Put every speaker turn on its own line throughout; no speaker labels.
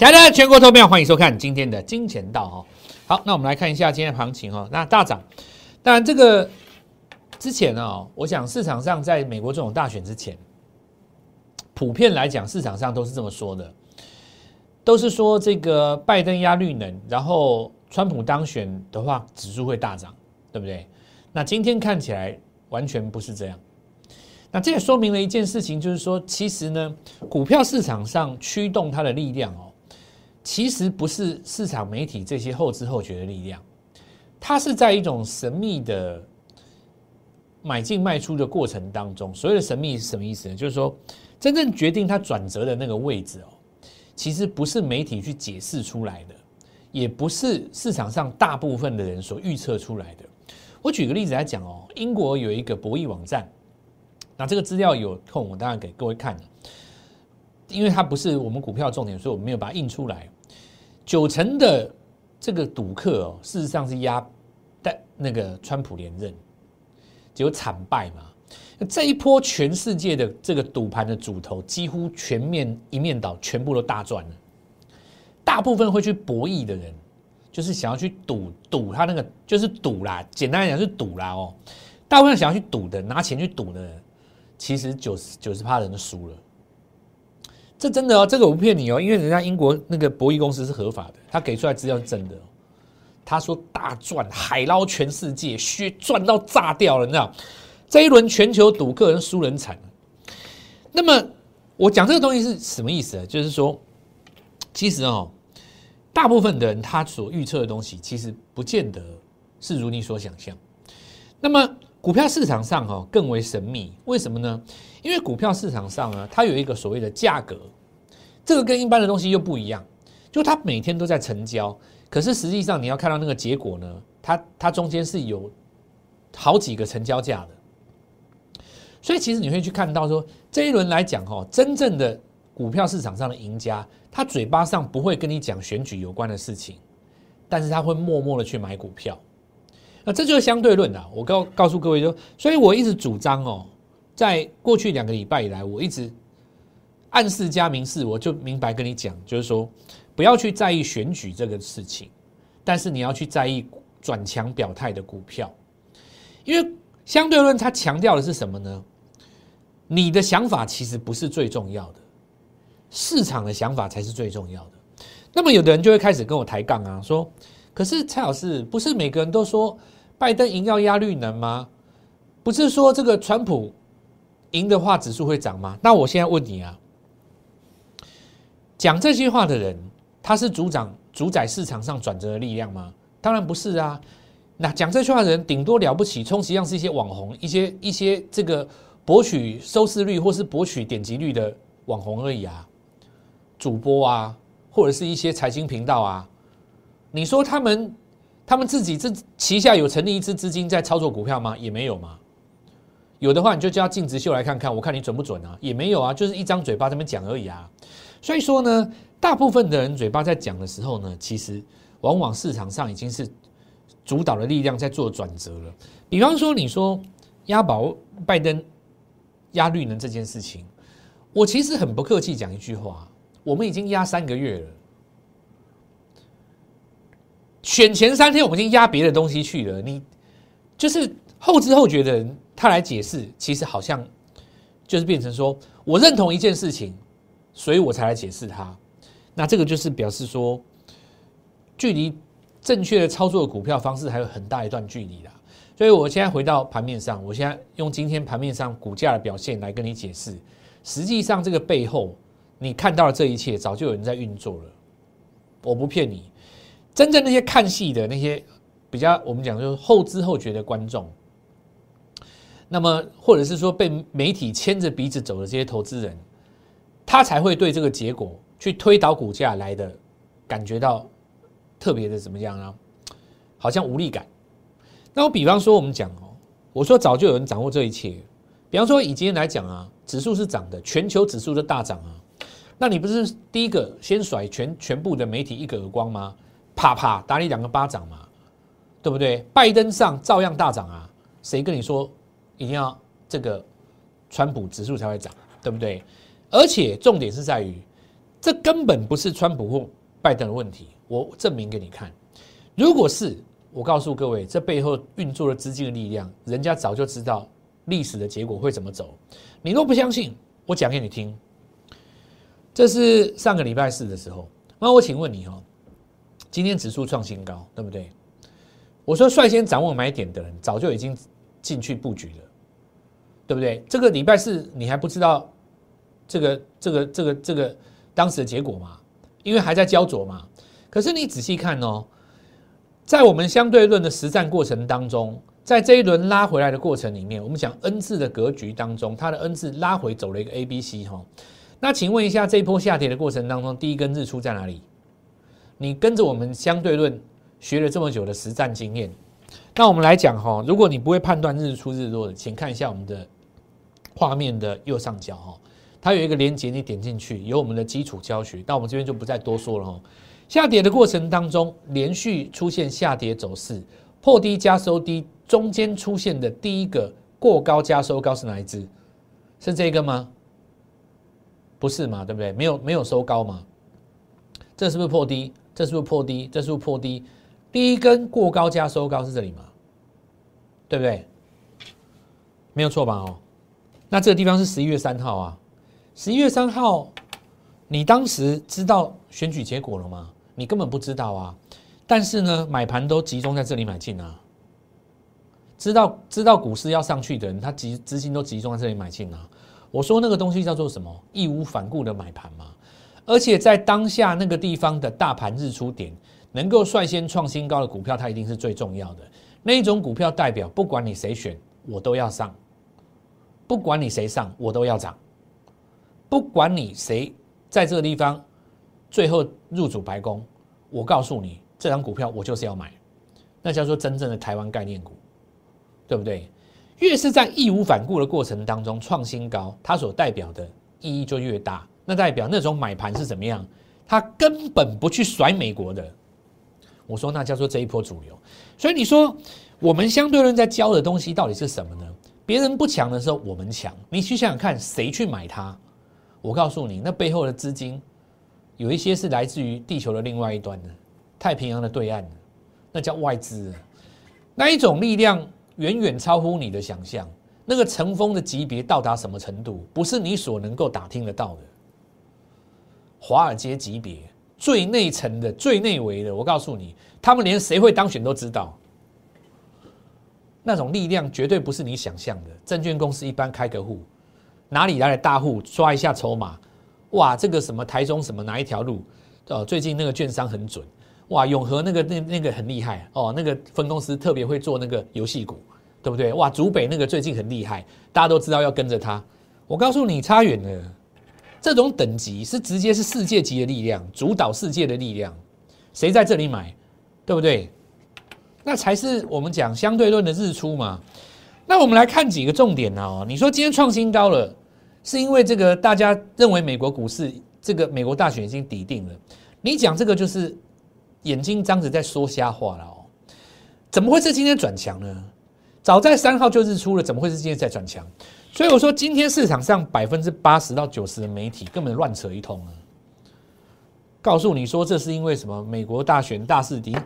亲爱的全国投票，欢迎收看今天的金钱道哈。好，那我们来看一下今天的行情哈。那大涨，当然这个之前呢，我想市场上在美国这种大选之前，普遍来讲市场上都是这么说的，都是说这个拜登压绿能，然后川普当选的话，指数会大涨，对不对？那今天看起来完全不是这样。那这也说明了一件事情，就是说，其实呢，股票市场上驱动它的力量哦。其实不是市场媒体这些后知后觉的力量，它是在一种神秘的买进卖出的过程当中。所谓的神秘是什么意思呢？就是说，真正决定它转折的那个位置哦，其实不是媒体去解释出来的，也不是市场上大部分的人所预测出来的。我举个例子来讲哦，英国有一个博弈网站，那这个资料有空我当然给各位看了。因为它不是我们股票重点，所以我们没有把它印出来。九成的这个赌客哦，事实上是压但那个川普连任，结果惨败嘛。这一波全世界的这个赌盘的主头几乎全面一面倒，全部都大赚了。大部分会去博弈的人，就是想要去赌赌他那个，就是赌啦。简单来讲是赌啦哦。大部分想要去赌的，拿钱去赌的人，其实九十九十趴人都输了。这真的哦，这个我不骗你哦，因为人家英国那个博弈公司是合法的，他给出来资料是真的。他说大赚，海捞全世界，血赚到炸掉了，你知道？这一轮全球赌客人输人惨。那么我讲这个东西是什么意思呢？就是说，其实哦，大部分的人他所预测的东西，其实不见得是如你所想象。那么股票市场上哈更为神秘，为什么呢？因为股票市场上呢，它有一个所谓的价格，这个跟一般的东西又不一样，就它每天都在成交，可是实际上你要看到那个结果呢，它它中间是有好几个成交价的，所以其实你会去看到说这一轮来讲哈，真正的股票市场上的赢家，他嘴巴上不会跟你讲选举有关的事情，但是他会默默的去买股票，那这就是相对论的。我告告诉各位说，所以我一直主张哦。在过去两个礼拜以来，我一直暗示加明示，我就明白跟你讲，就是说不要去在意选举这个事情，但是你要去在意转强表态的股票，因为相对论它强调的是什么呢？你的想法其实不是最重要的，市场的想法才是最重要的。那么有的人就会开始跟我抬杠啊，说：“可是蔡老师，不是每个人都说拜登赢要压绿能吗？不是说这个川普？”赢的话，指数会涨吗？那我现在问你啊，讲这些话的人，他是主掌主宰市场上转折的力量吗？当然不是啊。那讲这句话的人，顶多了不起，充其量是一些网红，一些一些这个博取收视率或是博取点击率的网红而已啊，主播啊，或者是一些财经频道啊。你说他们他们自己这旗下有成立一支资金在操作股票吗？也没有嘛。有的话，你就叫净值秀来看看，我看你准不准啊？也没有啊，就是一张嘴巴这么讲而已啊。所以说呢，大部分的人嘴巴在讲的时候呢，其实往往市场上已经是主导的力量在做转折了。比方说，你说押宝拜登压绿能这件事情，我其实很不客气讲一句话：我们已经压三个月了，选前三天我们已经压别的东西去了，你就是后知后觉的人。他来解释，其实好像就是变成说，我认同一件事情，所以我才来解释它。那这个就是表示说，距离正确的操作股票方式还有很大一段距离啦。所以我现在回到盘面上，我现在用今天盘面上股价的表现来跟你解释，实际上这个背后你看到的这一切，早就有人在运作了。我不骗你，真正那些看戏的那些比较，我们讲就是后知后觉的观众。那么，或者是说被媒体牵着鼻子走的这些投资人，他才会对这个结果去推导股价来的，感觉到特别的怎么样啊？好像无力感。那我比方说，我们讲哦，我说早就有人掌握这一切。比方说以今天来讲啊，指数是涨的，全球指数都大涨啊。那你不是第一个先甩全全部的媒体一个耳光吗？啪啪打你两个巴掌嘛，对不对？拜登上照样大涨啊，谁跟你说？一定要这个川普指数才会涨，对不对？而且重点是在于这根本不是川普或拜登的问题，我证明给你看。如果是，我告诉各位，这背后运作的资金的力量，人家早就知道历史的结果会怎么走。你若不相信，我讲给你听。这是上个礼拜四的时候，那我请问你哦，今天指数创新高，对不对？我说率先掌握买点的人，早就已经进去布局了，对不对？这个礼拜四你还不知道这个这个这个这个当时的结果吗？因为还在焦灼嘛。可是你仔细看哦。在我们相对论的实战过程当中，在这一轮拉回来的过程里面，我们讲 N 字的格局当中，它的 N 字拉回走了一个 A B C 哈。那请问一下，这一波下跌的过程当中，第一根日出在哪里？你跟着我们相对论学了这么久的实战经验，那我们来讲哈，如果你不会判断日出日落的，请看一下我们的画面的右上角哈，它有一个连接，你点进去有我们的基础教学，那我们这边就不再多说了哈。下跌的过程当中，连续出现下跌走势，破低加收低，中间出现的第一个过高加收高是哪一只？是这个吗？不是嘛？对不对？没有没有收高嘛？这是不是破低？这是不是破低？这是不是破低？第一根过高加收高是这里吗？对不对？没有错吧？哦，那这个地方是十一月三号啊，十一月三号，你当时知道选举结果了吗？你根本不知道啊，但是呢，买盘都集中在这里买进啊。知道知道股市要上去的人，他集资金都集中在这里买进啊。我说那个东西叫做什么？义无反顾的买盘嘛。而且在当下那个地方的大盘日出点，能够率先创新高的股票，它一定是最重要的。那一种股票代表，不管你谁选，我都要上；不管你谁上，我都要涨；不管你谁在这个地方最后入主白宫。我告诉你，这张股票我就是要买，那叫做真正的台湾概念股，对不对？越是在义无反顾的过程当中创新高，它所代表的意义就越大。那代表那种买盘是怎么样？他根本不去甩美国的。我说那叫做这一波主流。所以你说我们相对论在教的东西到底是什么呢？别人不强的时候我们强，你去想想看，谁去买它？我告诉你，那背后的资金。有一些是来自于地球的另外一端的太平洋的对岸的，那叫外资，那一种力量远远超乎你的想象，那个乘风的级别到达什么程度，不是你所能够打听得到的。华尔街级别最内层的、最内围的，我告诉你，他们连谁会当选都知道。那种力量绝对不是你想象的。证券公司一般开个户，哪里来的大户抓一下筹码？哇，这个什么台中什么哪一条路？哦，最近那个券商很准。哇，永和那个那那个很厉害哦，那个分公司特别会做那个游戏股，对不对？哇，竹北那个最近很厉害，大家都知道要跟着他。我告诉你，差远了。这种等级是直接是世界级的力量，主导世界的力量。谁在这里买，对不对？那才是我们讲相对论的日出嘛。那我们来看几个重点哦。你说今天创新高了。是因为这个，大家认为美国股市这个美国大选已经抵定了。你讲这个就是眼睛张着在说瞎话了哦。怎么会是今天转强呢？早在三号就日出了，怎么会是今天在转强？所以我说今天市场上百分之八十到九十的媒体根本乱扯一通啊，告诉你说这是因为什么？美国大选大势敌。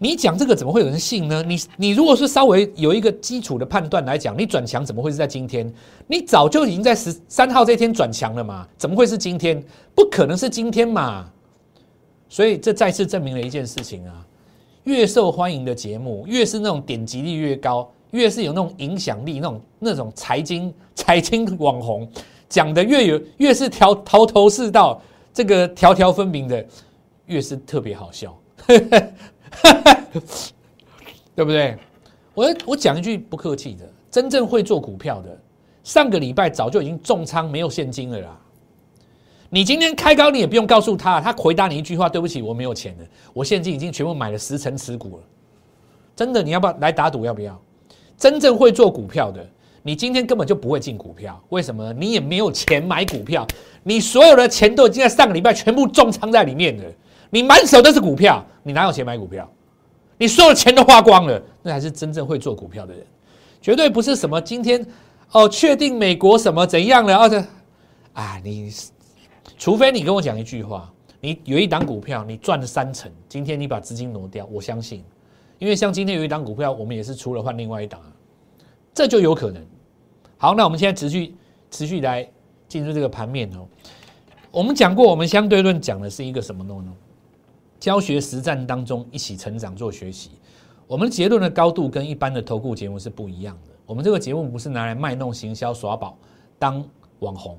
你讲这个怎么会有人信呢？你你如果是稍微有一个基础的判断来讲，你转强怎么会是在今天？你早就已经在十三号这天转强了嘛？怎么会是今天？不可能是今天嘛？所以这再次证明了一件事情啊，越受欢迎的节目，越是那种点击率越高，越是有那种影响力，那种那种财经 财经网红讲的越有，越是条头头是道，这个条条分明的，越是特别好笑。对不对？我我讲一句不客气的，真正会做股票的，上个礼拜早就已经重仓没有现金了啦。你今天开高，你也不用告诉他，他回答你一句话：“对不起，我没有钱了，我现金已经全部买了十成持股了。”真的，你要不要来打赌？要不要？真正会做股票的，你今天根本就不会进股票，为什么？你也没有钱买股票，你所有的钱都已经在上个礼拜全部重仓在里面了。你满手都是股票，你哪有钱买股票？你所有钱都花光了，那才是真正会做股票的人，绝对不是什么今天哦，确定美国什么怎样了，而且啊，你除非你跟我讲一句话，你有一档股票你赚了三成，今天你把资金挪掉，我相信，因为像今天有一档股票，我们也是除了换另外一档啊，这就有可能。好，那我们现在持续持续来进入这个盘面哦。我们讲过，我们相对论讲的是一个什么呢？教学实战当中一起成长做学习。我们结论的高度跟一般的投顾节目是不一样的。我们这个节目不是拿来卖弄、行销、耍宝、当网红，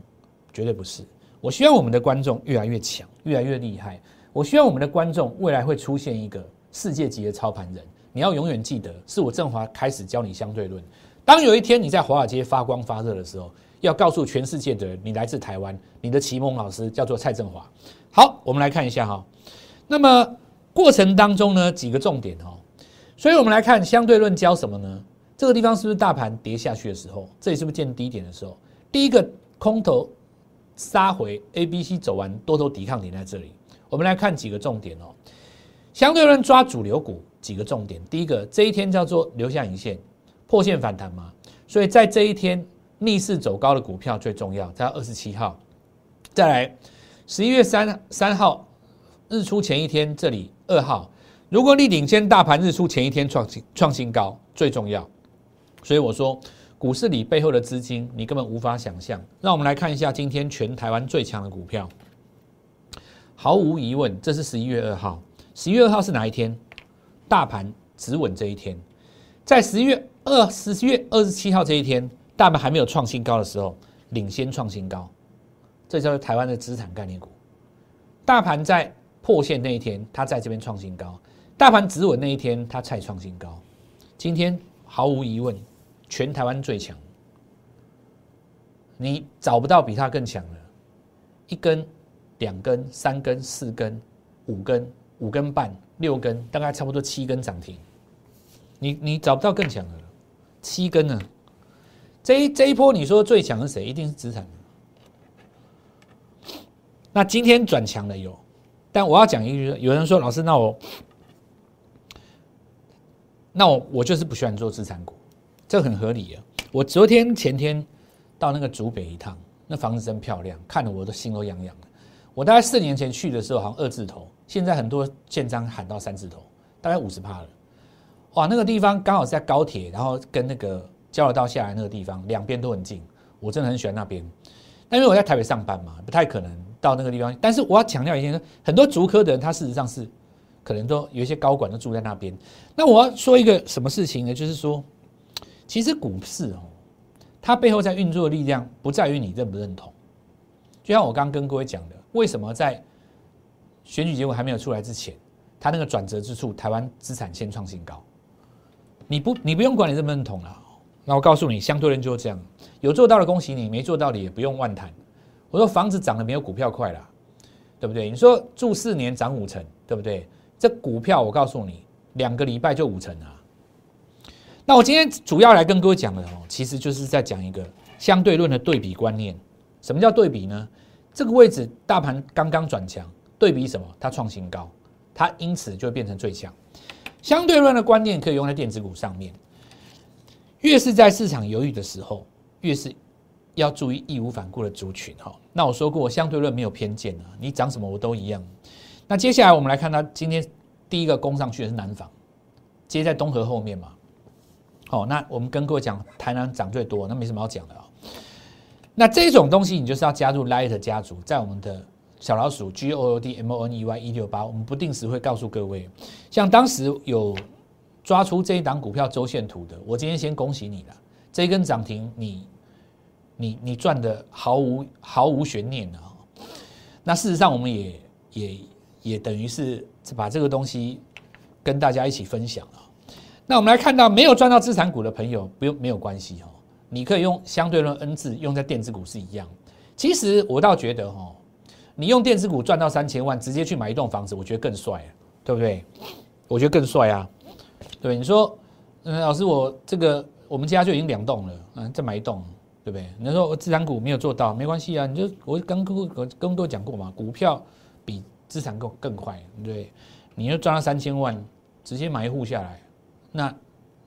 绝对不是。我希望我们的观众越来越强，越来越厉害。我希望我们的观众未来会出现一个世界级的操盘人。你要永远记得，是我振华开始教你相对论。当有一天你在华尔街发光发热的时候，要告诉全世界的人，你来自台湾，你的启蒙老师叫做蔡振华。好，我们来看一下哈。那么过程当中呢，几个重点哦。所以我们来看相对论教什么呢？这个地方是不是大盘跌下去的时候？这里是不是见低点的时候？第一个空头杀回 A、B、C 走完，多头抵抗点在这里。我们来看几个重点哦。相对论抓主流股几个重点。第一个，这一天叫做留下影线。破线反弹嘛，所以在这一天逆势走高的股票最重要，在二十七号。再来，十一月三三号日出前一天，这里二号，如果你领先大盘日出前一天创新创新高，最重要。所以我说，股市里背后的资金你根本无法想象。让我们来看一下今天全台湾最强的股票，毫无疑问，这是十一月二号。十一月二号是哪一天？大盘止稳这一天，在十一月。二十月二十七号这一天，大盘还没有创新高的时候，领先创新高，这叫做台湾的资产概念股。大盘在破线那一天，它在这边创新高；大盘止稳那一天，它再创新高。今天毫无疑问，全台湾最强，你找不到比它更强的，一根、两根、三根、四根、五根、五根半、六根，大概差不多七根涨停，你你找不到更强的了。七根呢？这一这一波你说最强是谁？一定是资产。那今天转强了有，但我要讲一句，有人说老师，那我那我我就是不喜欢做资产股，这很合理啊。我昨天前天到那个竹北一趟，那房子真漂亮，看得我的心都痒痒的。我大概四年前去的时候，好像二字头，现在很多建商喊到三字头，大概五十趴了。哇，那个地方刚好在高铁，然后跟那个交流道下来那个地方，两边都很近，我真的很喜欢那边。但因为我在台北上班嘛，不太可能到那个地方。但是我要强调一件很多足科的人，他事实上是可能都有一些高管都住在那边。那我要说一个什么事情呢？就是说，其实股市哦，它背后在运作的力量不在于你认不认同。就像我刚刚跟各位讲的，为什么在选举结果还没有出来之前，它那个转折之处，台湾资产先创新高。你不，你不用管你认不认同了。那我告诉你，相对论就是这样，有做到的恭喜你，没做到的也不用万谈。我说房子涨得没有股票快啦，对不对？你说住四年涨五成，对不对？这股票我告诉你，两个礼拜就五成啊。那我今天主要来跟各位讲的哦，其实就是在讲一个相对论的对比观念。什么叫对比呢？这个位置大盘刚刚转强，对比什么？它创新高，它因此就会变成最强。相对论的观念可以用在电子股上面。越是在市场犹豫的时候，越是要注意义无反顾的族群哈。那我说过，相对论没有偏见啊，你涨什么我都一样。那接下来我们来看它今天第一个攻上去的是南纺，接在东河后面嘛。好，那我们跟各位讲，台南涨最多，那没什么好讲的啊。那这种东西你就是要加入 Light 家族，在我们的。小老鼠 G O O D M O N E Y 一六八，我们不定时会告诉各位，像当时有抓出这一档股票周线图的，我今天先恭喜你了，这一根涨停，你你你赚的毫无毫无悬念啊！那事实上，我们也也也等于是把这个东西跟大家一起分享了。那我们来看到没有赚到资产股的朋友，不用没有关系哦，你可以用相对论 N 字用在电子股是一样。其实我倒觉得哈。你用电子股赚到三千万，直接去买一栋房子，我觉得更帅，对不对？我觉得更帅啊！对，你说，嗯，老师，我这个我们家就已经两栋了，嗯，再买一栋，对不对？你说我资产股没有做到，没关系啊，你就我刚跟我跟各位讲过嘛，股票比资产更更快，对？你要赚到三千万，直接买一户下来，那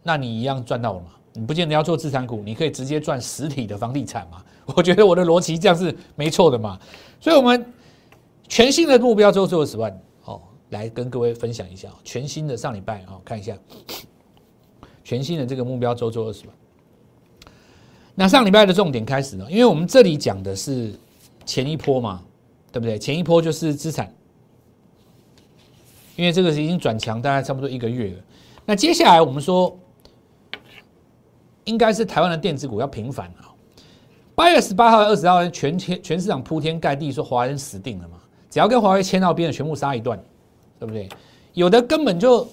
那你一样赚到了嘛？你不见得要做资产股，你可以直接赚实体的房地产嘛？我觉得我的逻辑这样是没错的嘛。所以，我们全新的目标周做二十万，哦，来跟各位分享一下，全新的上礼拜哦，看一下，全新的这个目标周做二十万。那上礼拜的重点开始了，因为我们这里讲的是前一波嘛，对不对？前一波就是资产，因为这个是已经转强，大概差不多一个月了。那接下来我们说，应该是台湾的电子股要平反啊。八月十八号、二十号，全天全市场铺天盖地说华人死定了嘛，只要跟华为签到边的全部杀一段，对不对？有的根本就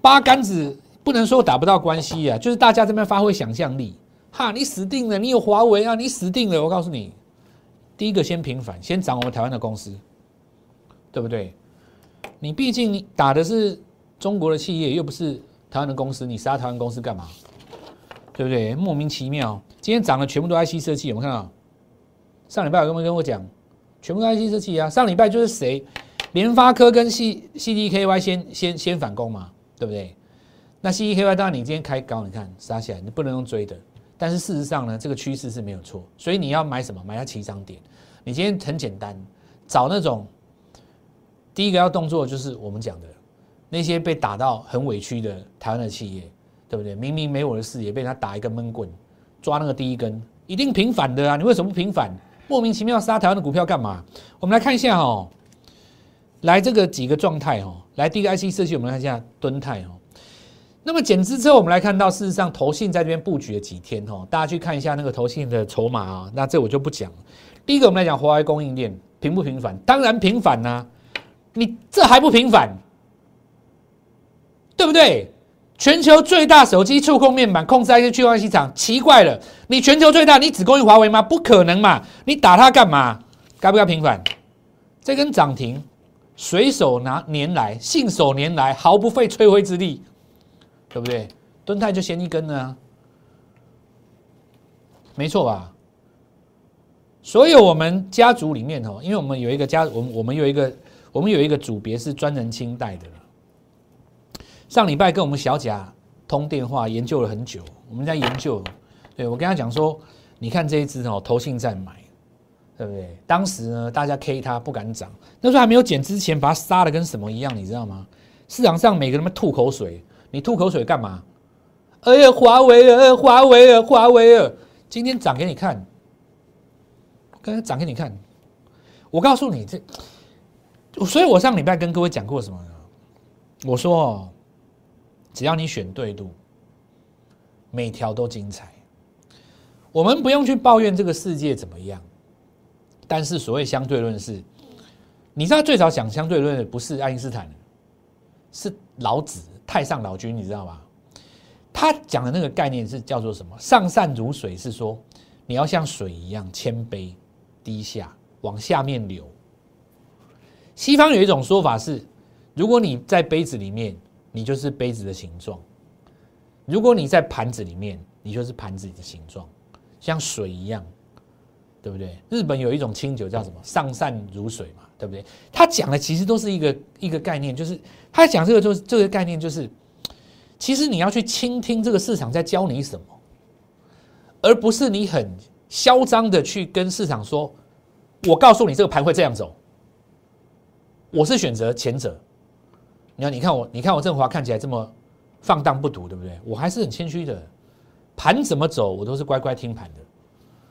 八竿子不能说打不到关系啊，就是大家这边发挥想象力。哈，你死定了！你有华为啊，你死定了！我告诉你，第一个先平反，先涨我们台湾的公司，对不对？你毕竟打的是中国的企业，又不是台湾的公司，你杀台湾公司干嘛？对不对？莫名其妙。今天涨的全部都 IC 设计，有没有看到？上礼拜有没有跟我讲，全部都 IC 设计啊？上礼拜就是谁？联发科跟 C CDKY 先先先反攻嘛，对不对？那 CDKY 当然你今天开高，你看杀起来，你不能用追的。但是事实上呢，这个趋势是没有错，所以你要买什么？买它起涨点。你今天很简单，找那种第一个要动作就是我们讲的那些被打到很委屈的台湾的企业，对不对？明明没我的事，也被他打一根闷棍，抓那个第一根，一定平反的啊！你为什么不平反？莫名其妙杀台湾的股票干嘛？我们来看一下哦，来这个几个状态哦，来第一个 IC 设计，我们看一下吨泰哦。那么减资之后，我们来看到，事实上投信在这边布局了几天哦，大家去看一下那个投信的筹码啊。那这我就不讲了。第一个，我们来讲华为供应链平不平反？当然平反呐，你这还不平反，对不对？全球最大手机触控面板控制 IC 去化市场，奇怪了，你全球最大，你只供应华为吗？不可能嘛，你打它干嘛？该不该平反？这根涨停，随手拿年来，信手拈来，毫不费吹灰之力。对不对？敦泰就先一根呢，没错吧？所有我们家族里面哦，因为我们有一个家，我们我们有一个，我们有一个组别是专人清代的。上礼拜跟我们小贾通电话，研究了很久，我们在研究。对我跟他讲说，你看这一只哦，投信在买，对不对？当时呢，大家 K 它不敢涨，那时候还没有减之前，把它杀的跟什么一样，你知道吗？市场上每个人都吐口水。你吐口水干嘛？哎呀，华为啊，华为啊，华为啊！今天涨给你看，刚才涨给你看。我告诉你这，所以我上礼拜跟各位讲过什么呢？我说哦，只要你选对路，每条都精彩。我们不用去抱怨这个世界怎么样，但是所谓相对论是，你知道最早讲相对论的不是爱因斯坦，是老子。太上老君，你知道吧？他讲的那个概念是叫做什么？上善如水，是说你要像水一样谦卑低下，往下面流。西方有一种说法是，如果你在杯子里面，你就是杯子的形状；如果你在盘子里面，你就是盘子的形状，像水一样，对不对？日本有一种清酒叫什么？上善如水嘛。对不对？他讲的其实都是一个一个概念，就是他讲这个就是这个概念，就是其实你要去倾听这个市场在教你什么，而不是你很嚣张的去跟市场说：“我告诉你这个盘会这样走。”我是选择前者。你看，你看我，你看我振华看起来这么放荡不赌，对不对？我还是很谦虚的，盘怎么走，我都是乖乖听盘的。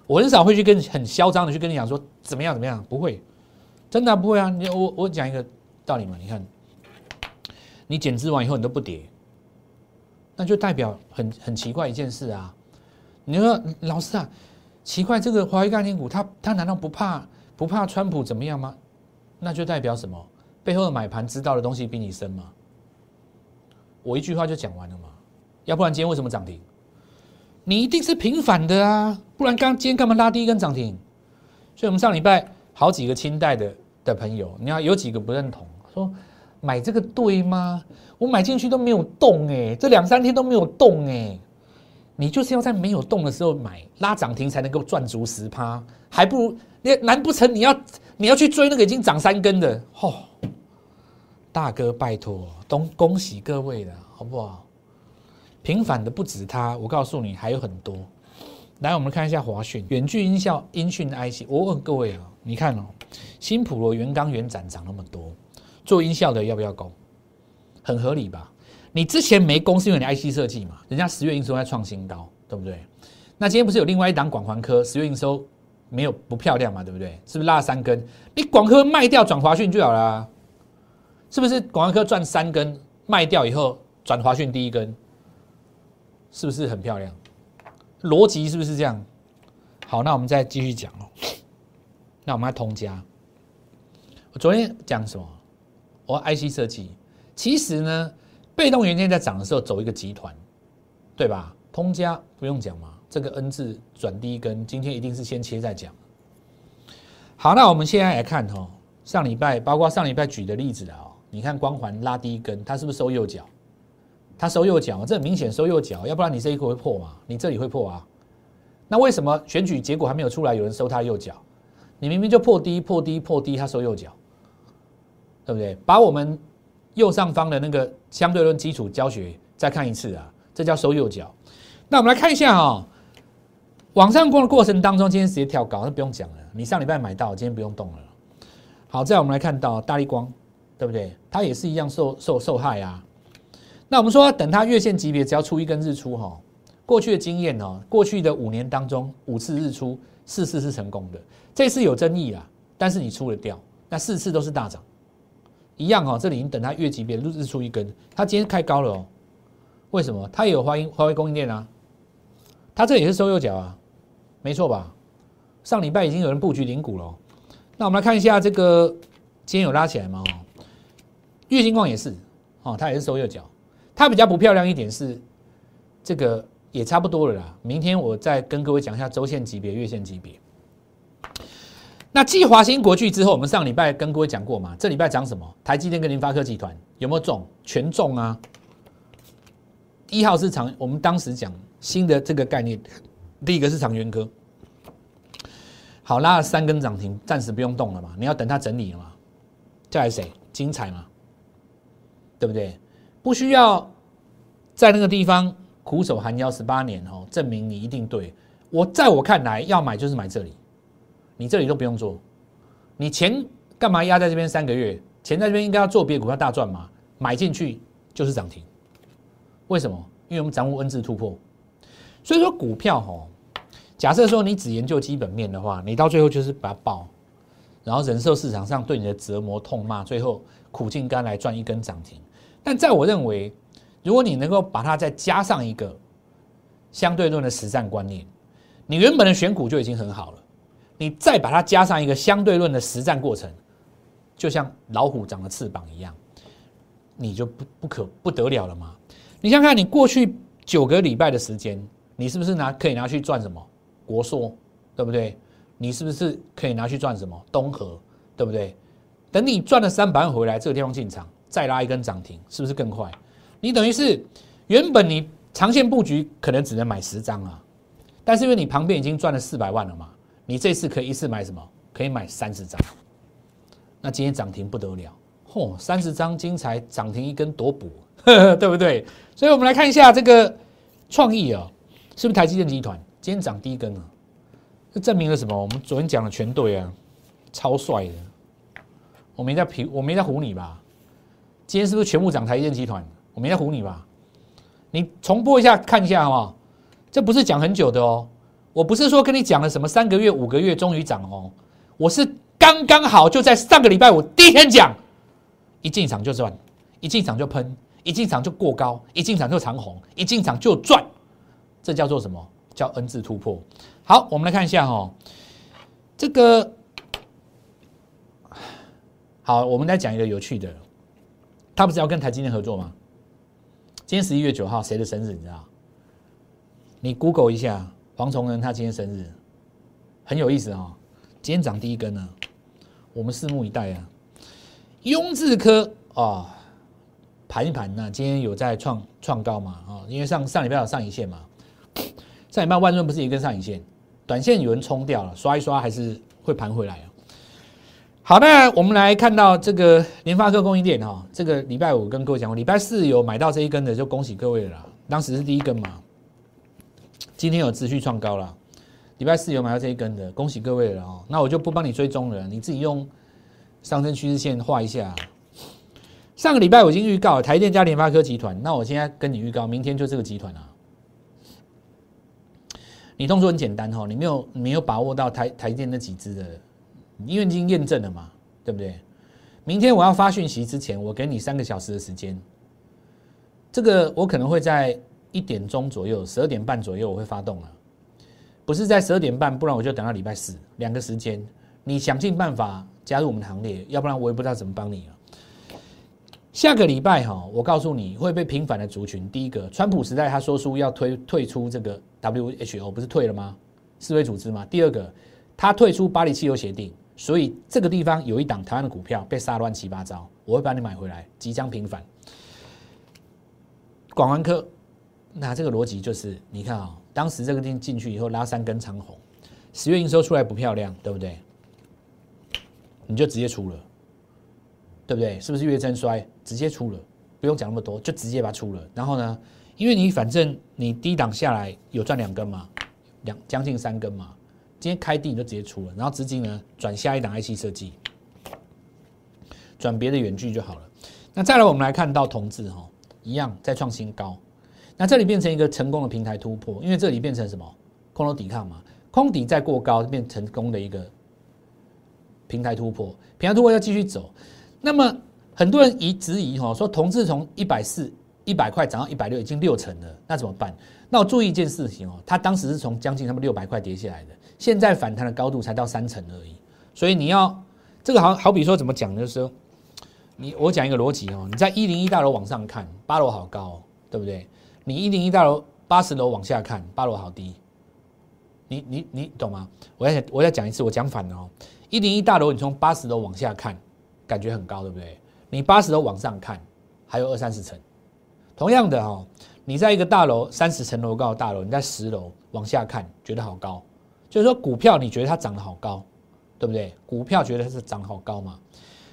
我很少会去跟很嚣张的去跟你讲说怎么样怎么样，不会。真的不会啊！你我我讲一个道理嘛，你看，你减资完以后你都不跌，那就代表很很奇怪一件事啊！你说老师啊，奇怪这个华为概念股，它它难道不怕不怕川普怎么样吗？那就代表什么？背后的买盘知道的东西比你深吗？我一句话就讲完了嘛！要不然今天为什么涨停？你一定是平反的啊！不然刚今天干嘛拉第一根涨停？所以我们上礼拜好几个清代的。的朋友，你要有几个不认同？说买这个对吗？我买进去都没有动哎，这两三天都没有动哎。你就是要在没有动的时候买，拉涨停才能够赚足十趴，还不如你难不成你要你要去追那个已经涨三根的？吼，大哥拜托，恭恭喜各位了，好不好？平反的不止他，我告诉你还有很多。来，我们看一下华讯远距音效音讯 IC。我问各位啊，你看哦，新普罗元钢元展涨那么多，做音效的要不要攻？很合理吧？你之前没攻是因为你 IC 设计嘛？人家十月营收在创新高，对不对？那今天不是有另外一档广环科十月营收没有不漂亮嘛？对不对？是不是拉三根？你广科卖掉转华讯就好了，是不是？广环科赚三根卖掉以后转华讯第一根，是不是很漂亮？逻辑是不是这样？好，那我们再继续讲哦。那我们来通家。我昨天讲什么？我 IC 设计，其实呢，被动元件在涨的时候走一个集团，对吧？通家不用讲嘛，这个 N 字转第一根，今天一定是先切再讲。好，那我们现在来看哈，上礼拜包括上礼拜举的例子啊，你看光环拉第一根，它是不是收右脚？它收右脚，这很明显收右脚，要不然你这一个会破嘛？你这里会破啊？那为什么选举结果还没有出来，有人收他右脚？你明明就破低、破低、破低，他收右脚，对不对？把我们右上方的那个相对论基础教学再看一次啊，这叫收右脚。那我们来看一下哈，往上攻的过程当中，今天直接跳高，那不用讲了。你上礼拜买到，今天不用动了。好，再我们来看到大力光，对不对？它也是一样受受受害啊。那我们说，等它月线级别只要出一根日出哈，过去的经验哦，过去的五年当中五次日出四次是成功的，这次有争议啦，但是你出了掉，那四次都是大涨，一样哦。这里你等它月级别日出一根，它今天开高了哦，为什么？它也有华英华为供应链啊，它这也是收右脚啊，没错吧？上礼拜已经有人布局零股了，那我们来看一下这个今天有拉起来吗？月星光也是哦，它也是收右脚。它比较不漂亮一点是，这个也差不多了啦。明天我再跟各位讲一下周线级别、月线级别。那继华兴国巨之后，我们上礼拜跟各位讲过嘛？这礼拜涨什么？台积电跟联发科集团有没有中？全中啊！一号是长，我们当时讲新的这个概念，第一个是长源科。好，拉了三根涨停，暂时不用动了嘛？你要等它整理了嘛？再来谁？精彩嘛？对不对？不需要在那个地方苦守寒窑十八年哦，证明你一定对。我在我看来，要买就是买这里，你这里都不用做，你钱干嘛压在这边三个月？钱在这边应该要做别的股票大赚嘛，买进去就是涨停。为什么？因为我们掌握 N 字突破，所以说股票哈，假设说你只研究基本面的话，你到最后就是把它爆，然后忍受市场上对你的折磨痛骂，最后苦尽甘来赚一根涨停。但在我认为，如果你能够把它再加上一个相对论的实战观念，你原本的选股就已经很好了。你再把它加上一个相对论的实战过程，就像老虎长了翅膀一样，你就不不可不得了了嘛。你想想看，你过去九个礼拜的时间，你是不是拿可以拿去赚什么国硕，对不对？你是不是可以拿去赚什么东河，对不对？等你赚了三百万回来，这个地方进场。再拉一根涨停，是不是更快？你等于是原本你长线布局可能只能买十张啊，但是因为你旁边已经赚了四百万了嘛，你这次可以一次买什么？可以买三十张。那今天涨停不得了，嚯，三十张精彩涨停一根多补，对不对？所以我们来看一下这个创意啊，是不是台积电集团今天涨第一根啊？这证明了什么？我们昨天讲的全对啊，超帅的，我没在皮，我没在唬你吧？今天是不是全部涨台积电集团？我没在唬你吧？你重播一下看一下好不好？这不是讲很久的哦，我不是说跟你讲了什么三个月、五个月终于涨哦，我是刚刚好就在上个礼拜五第一天讲，一进场就赚，一进场就喷，一进场就过高，一进场就长红，一进场就赚，这叫做什么？叫 N 字突破。好，我们来看一下哈，这个好，我们来讲一个有趣的。他不是要跟台积电合作吗？今天十一月九号，谁的生日？你知道？你 Google 一下黄崇仁，他今天生日，很有意思啊！今天涨第一根呢，我们拭目以待啊！雍智科啊，盘一盘呢，今天有在创创高嘛？啊，因为上上礼拜有上影线嘛，上礼拜万润不是一根上影线，短线有人冲掉了，刷一刷还是会盘回来啊。好，那我们来看到这个联发科供应链哈，这个礼拜五跟各位讲过，礼拜四有买到这一根的，就恭喜各位了。当时是第一根嘛，今天有持续创高了。礼拜四有买到这一根的，恭喜各位了哦。那我就不帮你追踪了，你自己用上升趋势线画一下。上个礼拜我已经预告了台电加联发科集团，那我现在跟你预告，明天就这个集团啊。你动作很简单哈，你没有没有把握到台台电那几只的，因为已经验证了嘛，对不对？明天我要发讯息之前，我给你三个小时的时间。这个我可能会在一点钟左右，十二点半左右我会发动了，不是在十二点半，不然我就等到礼拜四两个时间，你想尽办法加入我们的行列，要不然我也不知道怎么帮你了。下个礼拜哈，我告诉你会被平反的族群。第一个，川普时代他说出要退退出这个 WHO，不是退了吗？世卫组织吗？第二个，他退出巴黎汽油协定，所以这个地方有一档台湾的股票被杀乱七八糟，我会把你买回来，即将平反。广安科，那这个逻辑就是，你看啊，当时这个店进去以后拉三根长红，十月营收出来不漂亮，对不对？你就直接出了。对不对？是不是月增衰直接出了？不用讲那么多，就直接把它出了。然后呢，因为你反正你低档下来有赚两根嘛，两将近三根嘛。今天开低你就直接出了，然后资金呢转下一档 IC 设计，转别的远距就好了。那再来我们来看到同志哈，一样再创新高。那这里变成一个成功的平台突破，因为这里变成什么？空头抵抗嘛，空底再过高变成功的一个平台突破，平台突破要继续走。那么很多人疑质疑哈，说同志从一百四一百块涨到一百六，已经六成了，那怎么办？那我注意一件事情哦，它当时是从将近他们六百块跌下来的，现在反弹的高度才到三成而已。所以你要这个好好比说怎么讲，就是说你我讲一个逻辑哦，你在一零一大楼往上看，八楼好高，对不对？你一零一大楼八十楼往下看，八楼好低。你你你懂吗？我再我再讲一次，我讲反了哦。一零一大楼你从八十楼往下看。感觉很高，对不对？你八十楼往上看，还有二三十层。同样的哈，你在一个大楼三十层楼高的大楼，你在十楼往下看，觉得好高。就是说，股票你觉得它涨得好高，对不对？股票觉得它是涨好高嘛？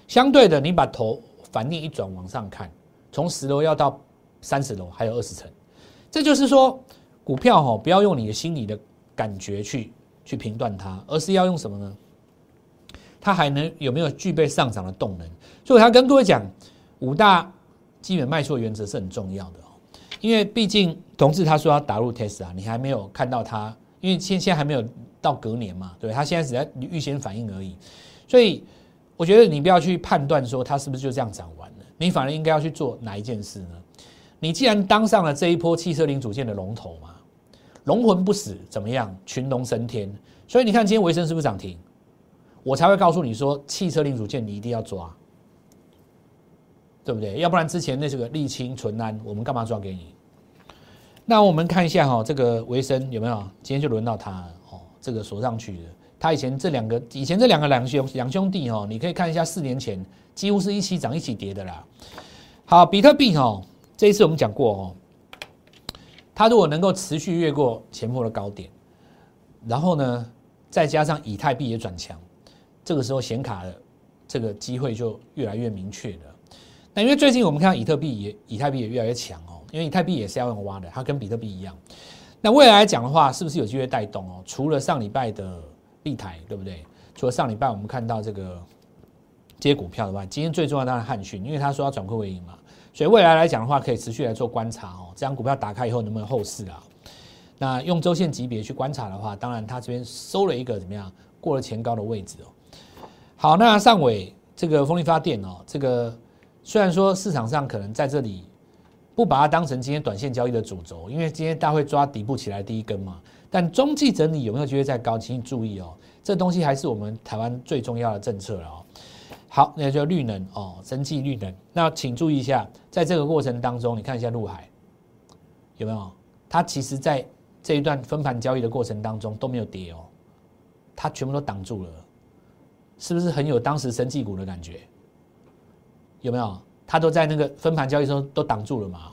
相对的，你把头反逆一转往上看，从十楼要到三十楼，还有二十层。这就是说，股票哈，不要用你的心理的感觉去去评断它，而是要用什么呢？它还能有没有具备上涨的动能？所以，他跟各位讲，五大基本卖出原则是很重要的哦。因为毕竟同志他说要打入 Tesla，你还没有看到他，因为现现在还没有到隔年嘛，对他现在只在预先反应而已。所以，我觉得你不要去判断说它是不是就这样涨完了，你反而应该要去做哪一件事呢？你既然当上了这一波汽车零组件的龙头嘛，龙魂不死怎么样？群龙升天。所以你看今天维生是不是涨停？我才会告诉你说，汽车零组件你一定要抓，对不对？要不然之前那是个沥青纯安，我们干嘛抓给你？那我们看一下哈，这个维生有没有？今天就轮到他哦，这个锁上去的。他以前这两个，以前这两个两兄两兄弟哦，你可以看一下四年前几乎是一起涨一起跌的啦。好，比特币哈，这一次我们讲过哦，它如果能够持续越过前波的高点，然后呢，再加上以太币也转强。这个时候显卡的这个机会就越来越明确了。那因为最近我们看到以特币也以太币也越来越强哦，因为以太币也是要用挖的，它跟比特币一样。那未来来讲的话，是不是有机会带动哦？除了上礼拜的币台，对不对？除了上礼拜我们看到这个这些股票的话，今天最重要当然汉讯，因为他说要转亏为盈嘛，所以未来来讲的话，可以持续来做观察哦。这张股票打开以后能不能后市啊？那用周线级别去观察的话，当然它这边收了一个怎么样过了前高的位置哦。好，那上尾这个风力发电哦，这个虽然说市场上可能在这里不把它当成今天短线交易的主轴，因为今天大会抓底部起来第一根嘛，但中继整理有没有机会再高？请你注意哦，这东西还是我们台湾最重要的政策了哦。好，那就绿能哦，生气绿能。那请注意一下，在这个过程当中，你看一下陆海有没有？它其实在这一段分盘交易的过程当中都没有跌哦，它全部都挡住了。是不是很有当时生技股的感觉？有没有？它都在那个分盘交易中都挡住了嘛？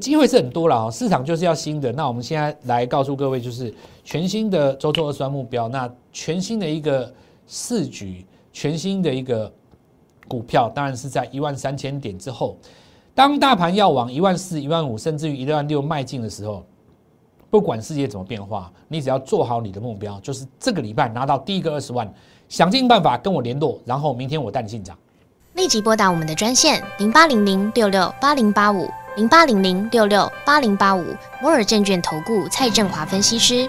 机会是很多了啊！市场就是要新的。那我们现在来告诉各位，就是全新的周周二三目标。那全新的一个市局，全新的一个股票，当然是在一万三千点之后。当大盘要往一万四、一万五，甚至于一万六迈进的时候，不管世界怎么变化，你只要做好你的目标，就是这个礼拜拿到第一个二十万，想尽办法跟我联络，然后明天我带你进场。
立即拨打我们的专线零八零零六六八零八五零八零零六六八零八五摩尔证券投顾蔡振华分析师。